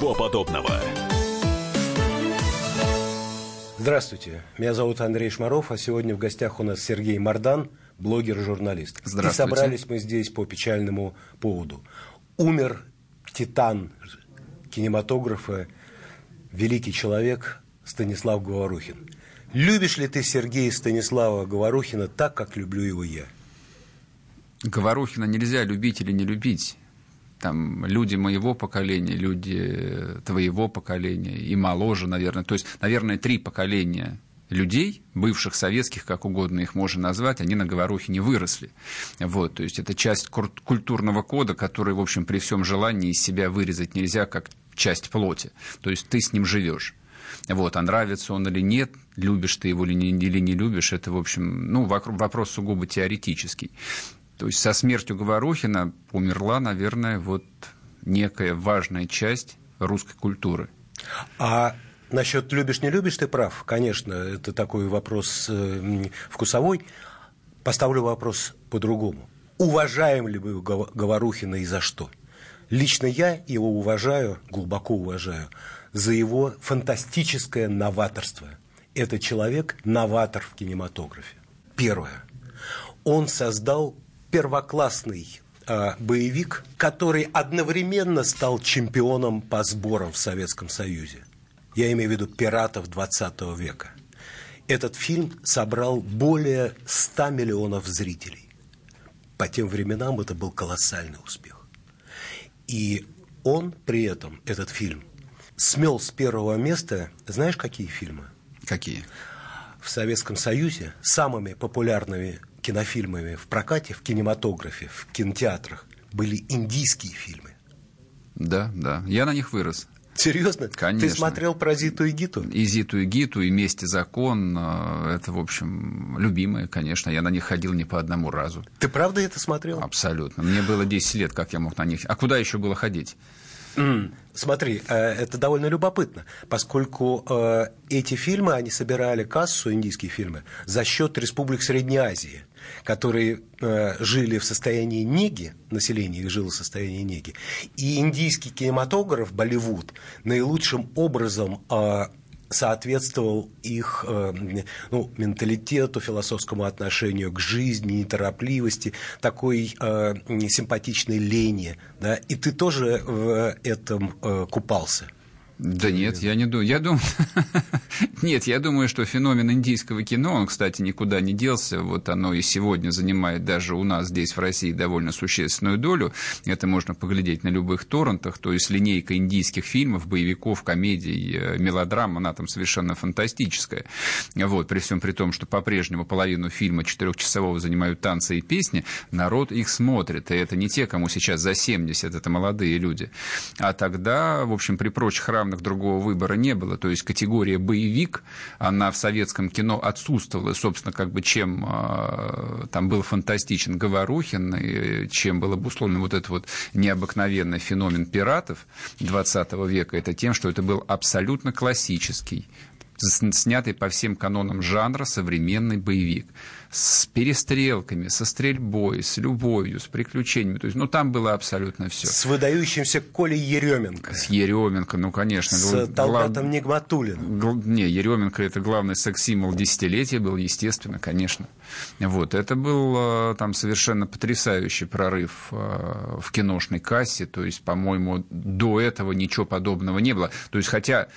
Ничего подобного. Здравствуйте, меня зовут Андрей Шмаров, а сегодня в гостях у нас Сергей Мардан, блогер и журналист. Здравствуйте. И собрались мы здесь по печальному поводу. Умер титан кинематографа, великий человек Станислав Говорухин. Любишь ли ты Сергея Станислава Говорухина так, как люблю его я? Говорухина нельзя любить или не любить. Там люди моего поколения, люди твоего поколения и моложе, наверное. То есть, наверное, три поколения людей, бывших советских, как угодно их можно назвать, они на Говорухине выросли. Вот, то есть это часть культурного кода, который, в общем, при всем желании из себя вырезать нельзя, как часть плоти. То есть ты с ним живешь. Вот, а нравится он или нет, любишь ты его или не, или не любишь, это, в общем, ну, вопрос сугубо теоретический. То есть со смертью Говорухина умерла, наверное, вот некая важная часть русской культуры. А насчет любишь, не любишь, ты прав. Конечно, это такой вопрос э, вкусовой. Поставлю вопрос по-другому. Уважаем ли вы Говорухина и за что? Лично я его уважаю, глубоко уважаю, за его фантастическое новаторство. Это человек новатор в кинематографе. Первое. Он создал первоклассный э, боевик, который одновременно стал чемпионом по сборам в Советском Союзе. Я имею в виду пиратов 20 века. Этот фильм собрал более 100 миллионов зрителей. По тем временам это был колоссальный успех. И он при этом, этот фильм, смел с первого места, знаешь, какие фильмы? Какие? В Советском Союзе самыми популярными кинофильмами в прокате, в кинематографе, в кинотеатрах были индийские фильмы. Да, да. Я на них вырос. Серьезно? Конечно. Ты смотрел про Зиту и Гиту? И Зиту и Гиту, и Месть и закон. Э, это, в общем, любимые, конечно. Я на них ходил не по одному разу. Ты правда это смотрел? Абсолютно. Мне было 10 лет, как я мог на них. А куда еще было ходить? Смотри, э, это довольно любопытно, поскольку э, эти фильмы, они собирали кассу, индийские фильмы, за счет республик Средней Азии, которые э, жили в состоянии неги, население их жило в состоянии неги, и индийский кинематограф, Болливуд, наилучшим образом соответствовал их э, ну, менталитету, философскому отношению к жизни, неторопливости, такой э, симпатичной лени. Да? И ты тоже в этом э, купался. Да нет, я не думаю. Я думаю... нет, я думаю, что феномен индийского кино, он, кстати, никуда не делся. Вот оно и сегодня занимает даже у нас здесь в России довольно существенную долю. Это можно поглядеть на любых торрентах. То есть линейка индийских фильмов, боевиков, комедий, э, мелодрам, она там совершенно фантастическая. Вот, при всем при том, что по-прежнему половину фильма четырехчасового занимают танцы и песни, народ их смотрит. И это не те, кому сейчас за 70, это молодые люди. А тогда, в общем, при прочих равных равных другого выбора не было. То есть категория боевик, она в советском кино отсутствовала. Собственно, как бы чем э, там был фантастичен Говорухин, и чем был обусловлен вот этот вот необыкновенный феномен пиратов 20 века, это тем, что это был абсолютно классический, снятый по всем канонам жанра современный боевик с перестрелками, со стрельбой, с любовью, с приключениями. То есть, ну, там было абсолютно все. С выдающимся Колей Еременко. С Еременко, ну, конечно. С Талгатом Глав... Нигматулиным. Гл... Не, Еременко – это главный секс-символ десятилетия был, естественно, конечно. Вот, это был э, там совершенно потрясающий прорыв э, в киношной кассе. То есть, по-моему, до этого ничего подобного не было. То есть, хотя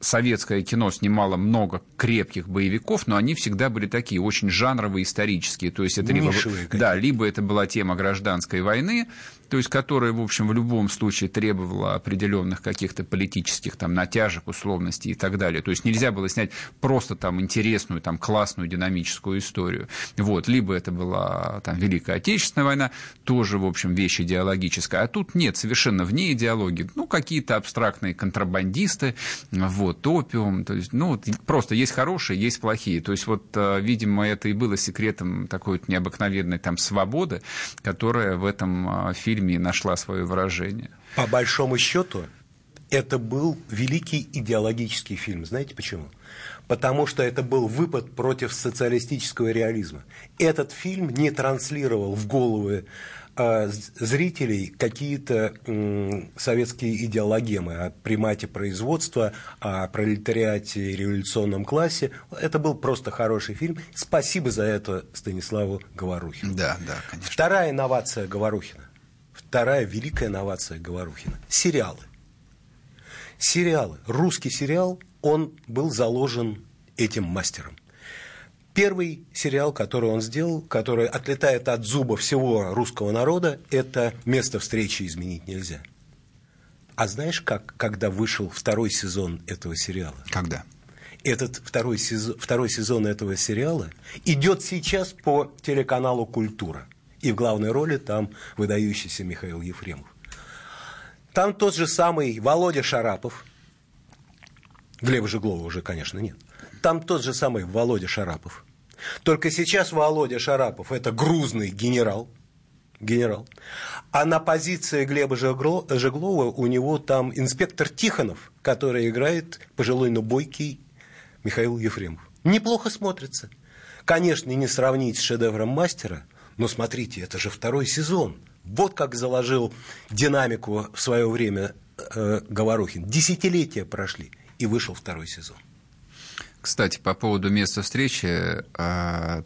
советское кино снимало много крепких боевиков, но они всегда были такие очень жанровые, исторические. То есть это либо, да, либо это была тема гражданской войны, то есть которая, в общем, в любом случае требовала определенных каких-то политических там натяжек, условностей и так далее. То есть нельзя было снять просто там интересную, там классную, динамическую историю. Вот. Либо это была там Великая Отечественная война, тоже, в общем, вещь идеологическая. А тут нет, совершенно вне идеологии. Ну, какие-то абстрактные контрабандисты, вот, опиум, то есть, ну, просто есть хорошие, есть плохие. То есть, вот, э, видимо, это и было секретом такой вот необыкновенной там свободы, которая в этом э, фильме нашла свое выражение. По большому счету, это был великий идеологический фильм. Знаете почему? Потому что это был выпад против социалистического реализма. Этот фильм не транслировал в головы э, зрителей какие-то советские идеологемы о примате производства, о пролетариате и революционном классе. Это был просто хороший фильм. Спасибо за это Станиславу Говорухину. Да, да, конечно. Вторая инновация Говорухина. Вторая великая инновация Говорухина. Сериалы. Сериалы. Русский сериал, он был заложен этим мастером. Первый сериал, который он сделал, который отлетает от зуба всего русского народа, это «Место встречи изменить нельзя». А знаешь, как, когда вышел второй сезон этого сериала? Когда? Этот второй сезон, второй сезон этого сериала идет сейчас по телеканалу «Культура». И в главной роли там выдающийся Михаил Ефремов. Там тот же самый Володя Шарапов. Глеба Жеглова уже, конечно, нет. Там тот же самый Володя Шарапов. Только сейчас Володя Шарапов – это грузный генерал, генерал. А на позиции Глеба Жеглова у него там инспектор Тихонов, который играет пожилой, но бойкий Михаил Ефремов. Неплохо смотрится. Конечно, не сравнить с шедевром мастера, но смотрите, это же второй сезон. Вот как заложил динамику в свое время э, Говорухин. Десятилетия прошли, и вышел второй сезон. Кстати, по поводу места встречи, а,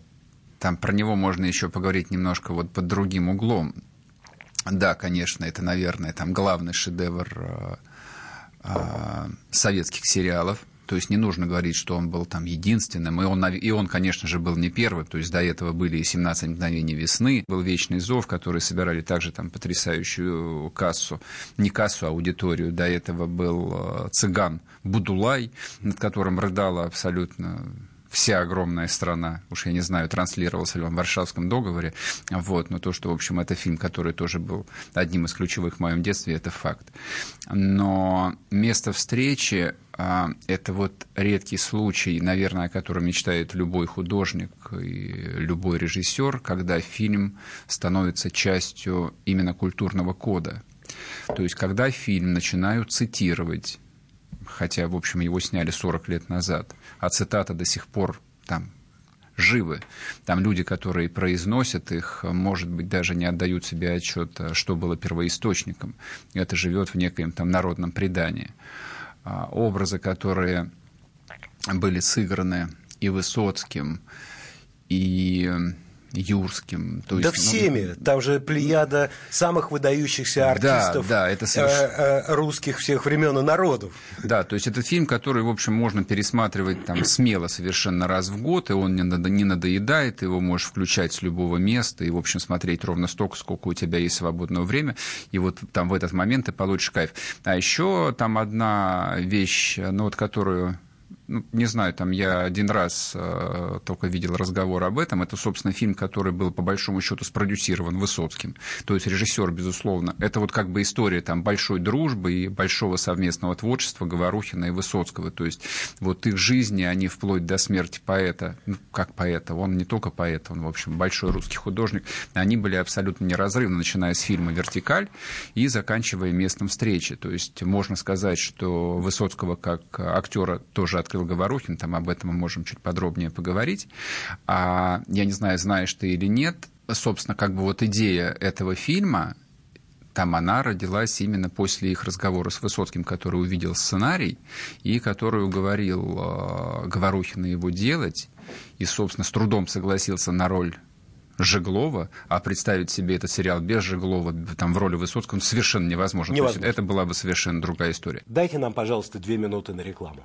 там про него можно еще поговорить немножко вот под другим углом. Да, конечно, это, наверное, там главный шедевр а, а, советских сериалов, то есть не нужно говорить, что он был там единственным. И он, и он, конечно же, был не первым. То есть до этого были и «17 мгновений весны», был «Вечный зов», которые собирали также там потрясающую кассу. Не кассу, а аудиторию. До этого был э, «Цыган Будулай», над которым рыдала абсолютно вся огромная страна, уж я не знаю, транслировался ли он в Варшавском договоре, вот, но то, что, в общем, это фильм, который тоже был одним из ключевых в моем детстве, это факт. Но место встречи а, это вот редкий случай, наверное, о котором мечтает любой художник и любой режиссер, когда фильм становится частью именно культурного кода. То есть, когда фильм начинают цитировать хотя, в общем, его сняли 40 лет назад, а цитаты до сих пор там живы. Там люди, которые произносят их, может быть, даже не отдают себе отчет, что было первоисточником. Это живет в некоем там народном предании. А, образы, которые были сыграны и Высоцким, и Юрским. То да есть, ну, всеми. Ну, Там же плеяда самых выдающихся артистов да, да, это. Э, э, русских всех времен и народов. Да, то есть это фильм, который, в общем, можно пересматривать там смело совершенно раз в год, и он не, надо, не надоедает, его можешь включать с любого места и, в общем, смотреть ровно столько, сколько у тебя есть свободного времени, и вот там в этот момент ты получишь кайф. А еще там одна вещь, ну вот которую ну, не знаю, там я один раз э, только видел разговор об этом. Это, собственно, фильм, который был по большому счету спродюсирован Высоцким. То есть режиссер, безусловно. Это вот как бы история там большой дружбы и большого совместного творчества Говорухина и Высоцкого. То есть вот их жизни, они вплоть до смерти поэта, ну, как поэта, он не только поэт, он, в общем, большой русский художник, они были абсолютно неразрывны, начиная с фильма «Вертикаль» и заканчивая местом встречи. То есть можно сказать, что Высоцкого как актера тоже открыл Говорухин, там об этом мы можем чуть подробнее поговорить. А, я не знаю, знаешь ты или нет, собственно, как бы вот идея этого фильма, там она родилась именно после их разговора с Высоцким, который увидел сценарий и который уговорил э, Говорухина его делать, и, собственно, с трудом согласился на роль Жеглова, а представить себе этот сериал без Жеглова, там, в роли Высоцкого, совершенно невозможно. невозможно. это была бы совершенно другая история. Дайте нам, пожалуйста, две минуты на рекламу.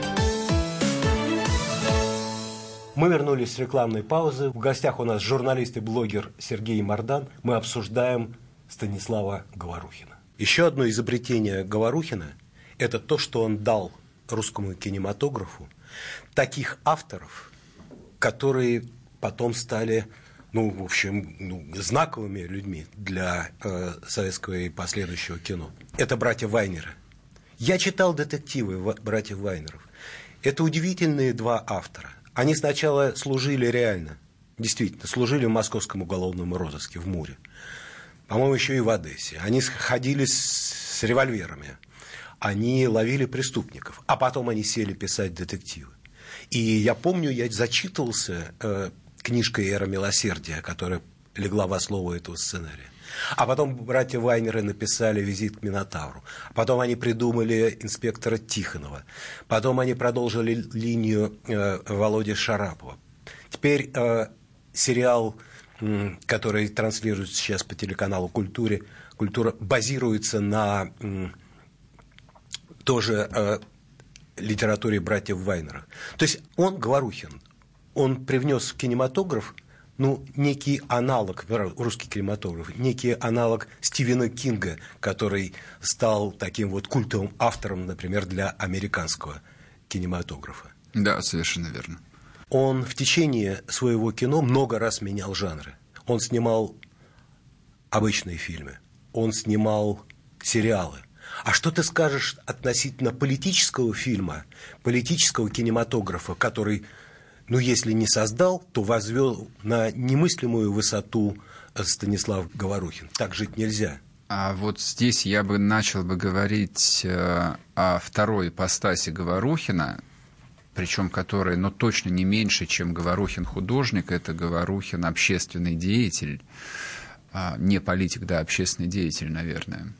Мы вернулись с рекламной паузы. В гостях у нас журналист и блогер Сергей Мордан. Мы обсуждаем Станислава Говорухина. Еще одно изобретение Говорухина – это то, что он дал русскому кинематографу таких авторов, которые потом стали ну, в общем, ну, знаковыми людьми для э, советского и последующего кино. Это братья Вайнеры. Я читал детективы братьев Вайнеров. Это удивительные два автора. Они сначала служили реально, действительно, служили в московском уголовном розыске в Муре. По-моему, еще и в Одессе. Они ходили с, револьверами. Они ловили преступников. А потом они сели писать детективы. И я помню, я зачитывался э, книжкой «Эра милосердия», которая легла в основу этого сценария. А потом братья Вайнеры написали «Визит к Минотавру». Потом они придумали инспектора Тихонова. Потом они продолжили линию э, Володи Шарапова. Теперь э, сериал, э, который транслируется сейчас по телеканалу «Культуре», «Культура» базируется на э, тоже э, литературе братьев Вайнера. То есть он, Говорухин, он привнес в кинематограф ну, некий аналог, русский кинематограф, некий аналог Стивена Кинга, который стал таким вот культовым автором, например, для американского кинематографа. Да, совершенно верно. Он в течение своего кино много раз менял жанры. Он снимал обычные фильмы, он снимал сериалы. А что ты скажешь относительно политического фильма, политического кинематографа, который ну, если не создал, то возвел на немыслимую высоту э, Станислав Говорухин. Так жить нельзя. А вот здесь я бы начал бы говорить э, о второй ипостаси Говорухина, причем который, но ну, точно не меньше, чем Говорухин художник, это Говорухин общественный деятель, а, не политик, да, общественный деятель, наверное.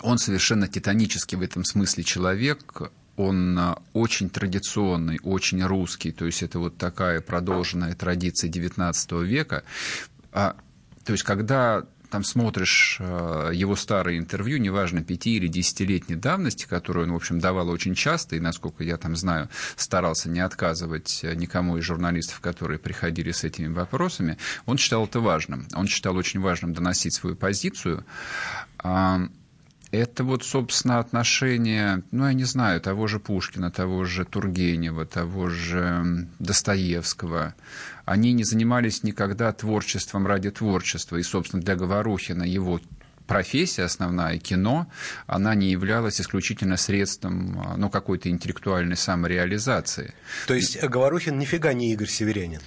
Он совершенно титанический в этом смысле человек, он а, очень традиционный, очень русский, то есть это вот такая продолженная традиция XIX века. А, то есть когда там смотришь а, его старые интервью, неважно, пяти или десятилетней давности, которые он, в общем, давал очень часто, и, насколько я там знаю, старался не отказывать никому из журналистов, которые приходили с этими вопросами, он считал это важным. Он считал очень важным доносить свою позицию. Это вот, собственно, отношение, ну, я не знаю, того же Пушкина, того же Тургенева, того же Достоевского. Они не занимались никогда творчеством ради творчества. И, собственно, для Говорухина его профессия основная, кино, она не являлась исключительно средством ну, какой-то интеллектуальной самореализации. То есть Говорухин нифига не Игорь Северянин?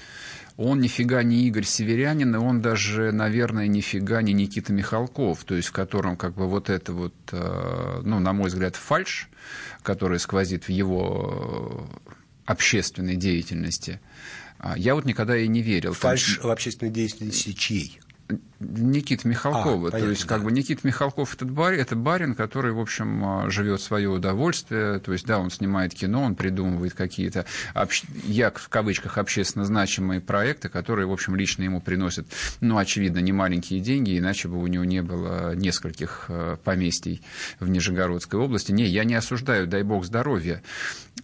Он нифига не Игорь Северянин, и он даже, наверное, нифига не Никита Михалков, то есть в котором как бы вот это вот, э, ну, на мой взгляд, фальш, которая сквозит в его общественной деятельности, а, я вот никогда и не верил. Фальш в общественной деятельности чьей? Никита Михалкова. А, понятно, то есть, как бы Никита Михалков это, бар, это барин, который, в общем, а, живет свое удовольствие. То есть, да, он снимает кино, он придумывает какие-то, общ... я в кавычках, общественно значимые проекты, которые, в общем, лично ему приносят, ну, очевидно, не маленькие деньги, иначе бы у него не было нескольких а, поместий в Нижегородской области. Не, я не осуждаю, дай бог здоровья.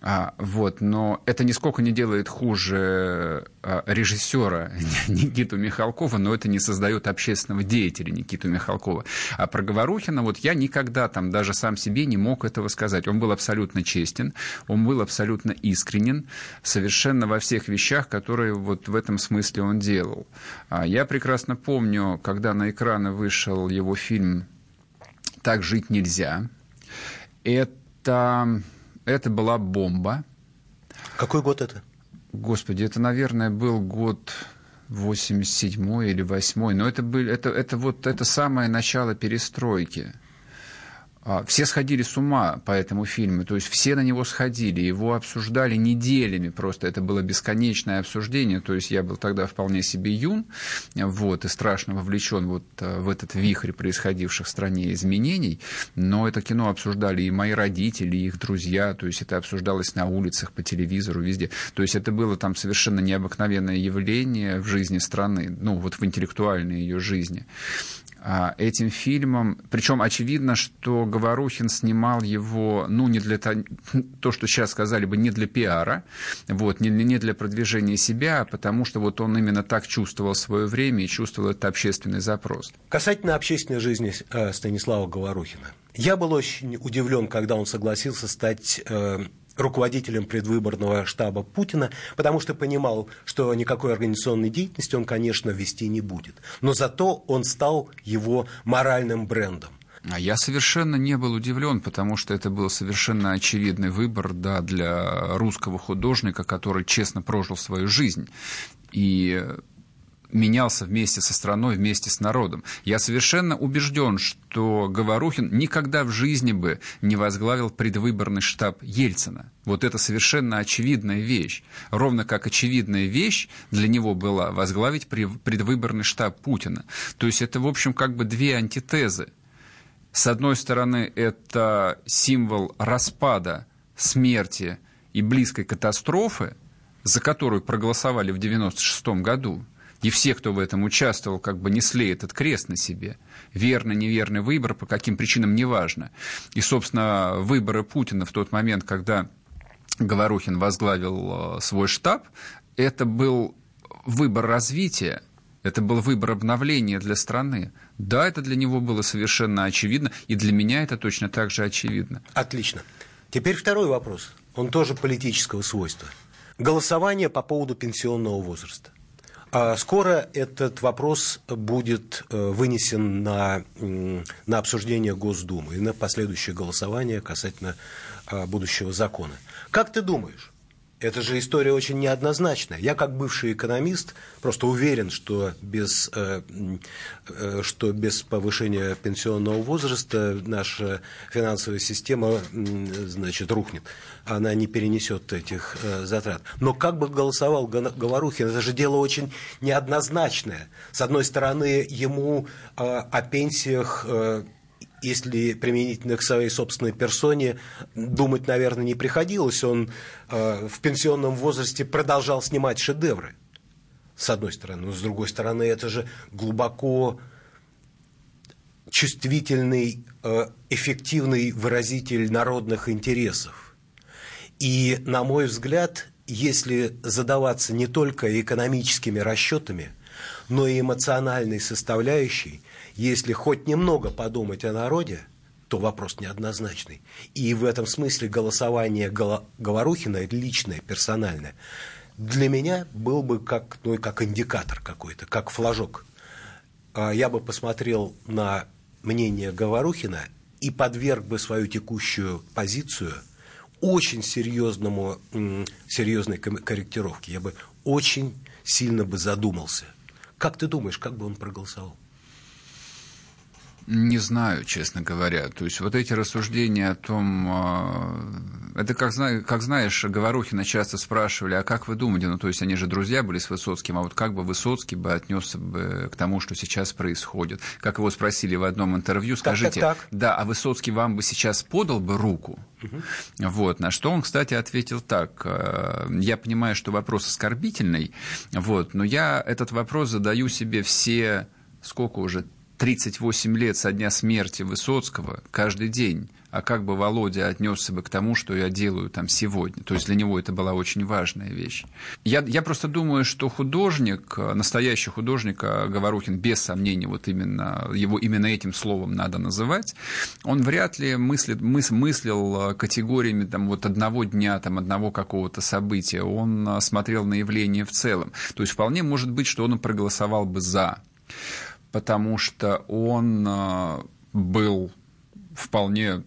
А, вот, но это нисколько не делает хуже а, режиссера Никиту Михалкова, но это не создает общественного деятеля Никиту Михалкова. А про Говорухина вот я никогда там даже сам себе не мог этого сказать. Он был абсолютно честен, он был абсолютно искренен, совершенно во всех вещах, которые вот в этом смысле он делал. А я прекрасно помню, когда на экраны вышел его фильм «Так жить нельзя», это это была бомба. Какой год это? Господи, это, наверное, был год 87 или 8 но это, был, это, это вот это самое начало перестройки. А, все сходили с ума по этому фильму, то есть все на него сходили, его обсуждали неделями, просто это было бесконечное обсуждение, то есть я был тогда вполне себе юн, вот, и страшно вовлечен вот э, в этот вихрь происходивших в стране изменений, но это кино обсуждали и мои родители, и их друзья, то есть это обсуждалось на улицах, по телевизору, везде, то есть это было там совершенно необыкновенное явление в жизни страны, ну, вот в интеллектуальной ее жизни. А, этим фильмом. Причем очевидно, что Говорухин снимал его, ну, не для то, то что сейчас сказали бы, не для пиара, вот, не, не для продвижения себя, а потому что вот он именно так чувствовал свое время и чувствовал этот общественный запрос. Касательно общественной жизни э, Станислава Говорухина. Я был очень удивлен, когда он согласился стать э, руководителем предвыборного штаба Путина, потому что понимал, что никакой организационной деятельности он, конечно, вести не будет. Но зато он стал его моральным брендом. А я совершенно не был удивлен, потому что это был совершенно очевидный выбор да, для русского художника, который честно прожил свою жизнь. И менялся вместе со страной, вместе с народом. Я совершенно убежден, что Говорухин никогда в жизни бы не возглавил предвыборный штаб Ельцина. Вот это совершенно очевидная вещь. Ровно как очевидная вещь для него была возглавить предвыборный штаб Путина. То есть это, в общем, как бы две антитезы. С одной стороны, это символ распада, смерти и близкой катастрофы, за которую проголосовали в 1996 году – и все, кто в этом участвовал, как бы несли этот крест на себе. Верный, неверный выбор, по каким причинам, неважно. И, собственно, выборы Путина в тот момент, когда Говорухин возглавил э, свой штаб, это был выбор развития, это был выбор обновления для страны. Да, это для него было совершенно очевидно, и для меня это точно так же очевидно. Отлично. Теперь второй вопрос. Он тоже политического свойства. Голосование по поводу пенсионного возраста. А скоро этот вопрос будет э, вынесен на, на обсуждение Госдумы и на последующее голосование касательно а, будущего закона. Как ты думаешь, это же история очень неоднозначная. Я, как бывший экономист, просто уверен, что без, э, э, что без повышения пенсионного возраста наша финансовая система значит, рухнет. Она не перенесет этих э, затрат. Но как бы голосовал Говорухин, это же дело очень неоднозначное. С одной стороны, ему о пенсиях если применительно к своей собственной персоне, думать, наверное, не приходилось. Он э, в пенсионном возрасте продолжал снимать шедевры, с одной стороны. Но с другой стороны, это же глубоко чувствительный, э, эффективный выразитель народных интересов. И, на мой взгляд, если задаваться не только экономическими расчетами, но и эмоциональной составляющей, если хоть немного подумать о народе, то вопрос неоднозначный. И в этом смысле голосование Говорухина, личное, персональное, для меня был бы как, ну, как индикатор какой-то, как флажок. А я бы посмотрел на мнение Говорухина и подверг бы свою текущую позицию очень серьезному, серьезной корректировке. Я бы очень сильно бы задумался. Как ты думаешь, как бы он проголосовал? Не знаю, честно говоря. То есть вот эти рассуждения о том... А, это как, как знаешь, Говорухина часто спрашивали, а как вы думаете? Ну, то есть они же друзья были с Высоцким, а вот как бы Высоцкий бы отнесся бы к тому, что сейчас происходит? Как его спросили в одном интервью, скажите, так, так, так. да, а Высоцкий вам бы сейчас подал бы руку? Угу. Вот, на что он, кстати, ответил так. «Э, я понимаю, что вопрос оскорбительный, вот, но я этот вопрос задаю себе все сколько уже, 38 лет со дня смерти Высоцкого каждый день, а как бы Володя отнесся бы к тому, что я делаю там сегодня. То есть для него это была очень важная вещь. Я, я просто думаю, что художник, настоящий художник, а Говорухин, без сомнения, вот именно, его именно этим словом надо называть, он вряд ли мыслит, мыс, мыслил категориями там, вот одного дня, там, одного какого-то события. Он смотрел на явление в целом. То есть вполне может быть, что он проголосовал бы «за» потому что он а, был вполне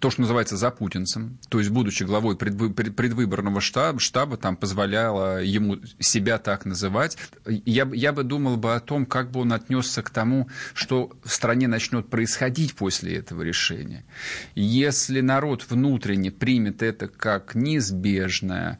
то, что называется запутинцем, то есть, будучи главой предвыборного штаба, штаба там позволяло ему себя так называть. Я, я бы думал бы о том, как бы он отнесся к тому, что в стране начнет происходить после этого решения. Если народ внутренне примет это как неизбежное,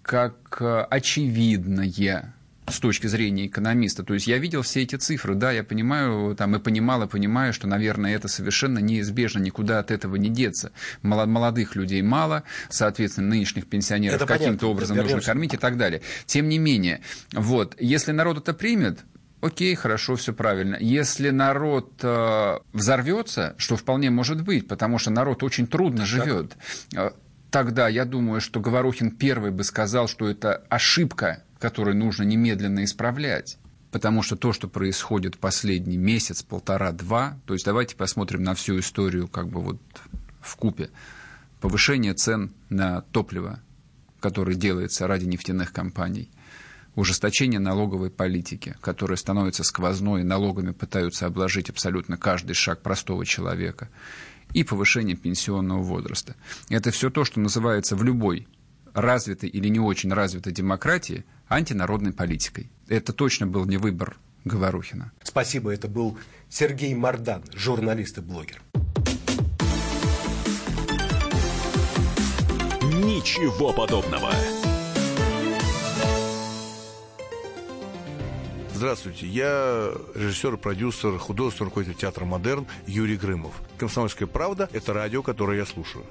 как а, очевидное, с точки зрения экономиста. То есть я видел все эти цифры, да, я понимаю, там, и понимал, и понимаю, что, наверное, это совершенно неизбежно, никуда от этого не деться. Молодых людей мало, соответственно, нынешних пенсионеров каким-то образом нужно кормить и так далее. Тем не менее, вот, если народ это примет, Окей, хорошо, все правильно. Если народ э, взорвется, что вполне может быть, потому что народ очень трудно живет, э, тогда я думаю, что Говорухин первый бы сказал, что это ошибка который нужно немедленно исправлять. Потому что то, что происходит последний месяц, полтора-два, то есть давайте посмотрим на всю историю как бы вот в купе. повышение цен на топливо, которое делается ради нефтяных компаний, ужесточение налоговой политики, которая становится сквозной, налогами пытаются обложить абсолютно каждый шаг простого человека, и повышение пенсионного возраста. Это все то, что называется в любой развитой или не очень развитой демократии антинародной политикой. Это точно был не выбор Говорухина. Спасибо, это был Сергей Мардан, журналист и блогер. Ничего подобного. Здравствуйте, я режиссер, продюсер, художественный руководитель театра «Модерн» Юрий Грымов. «Комсомольская правда» — это радио, которое я слушаю.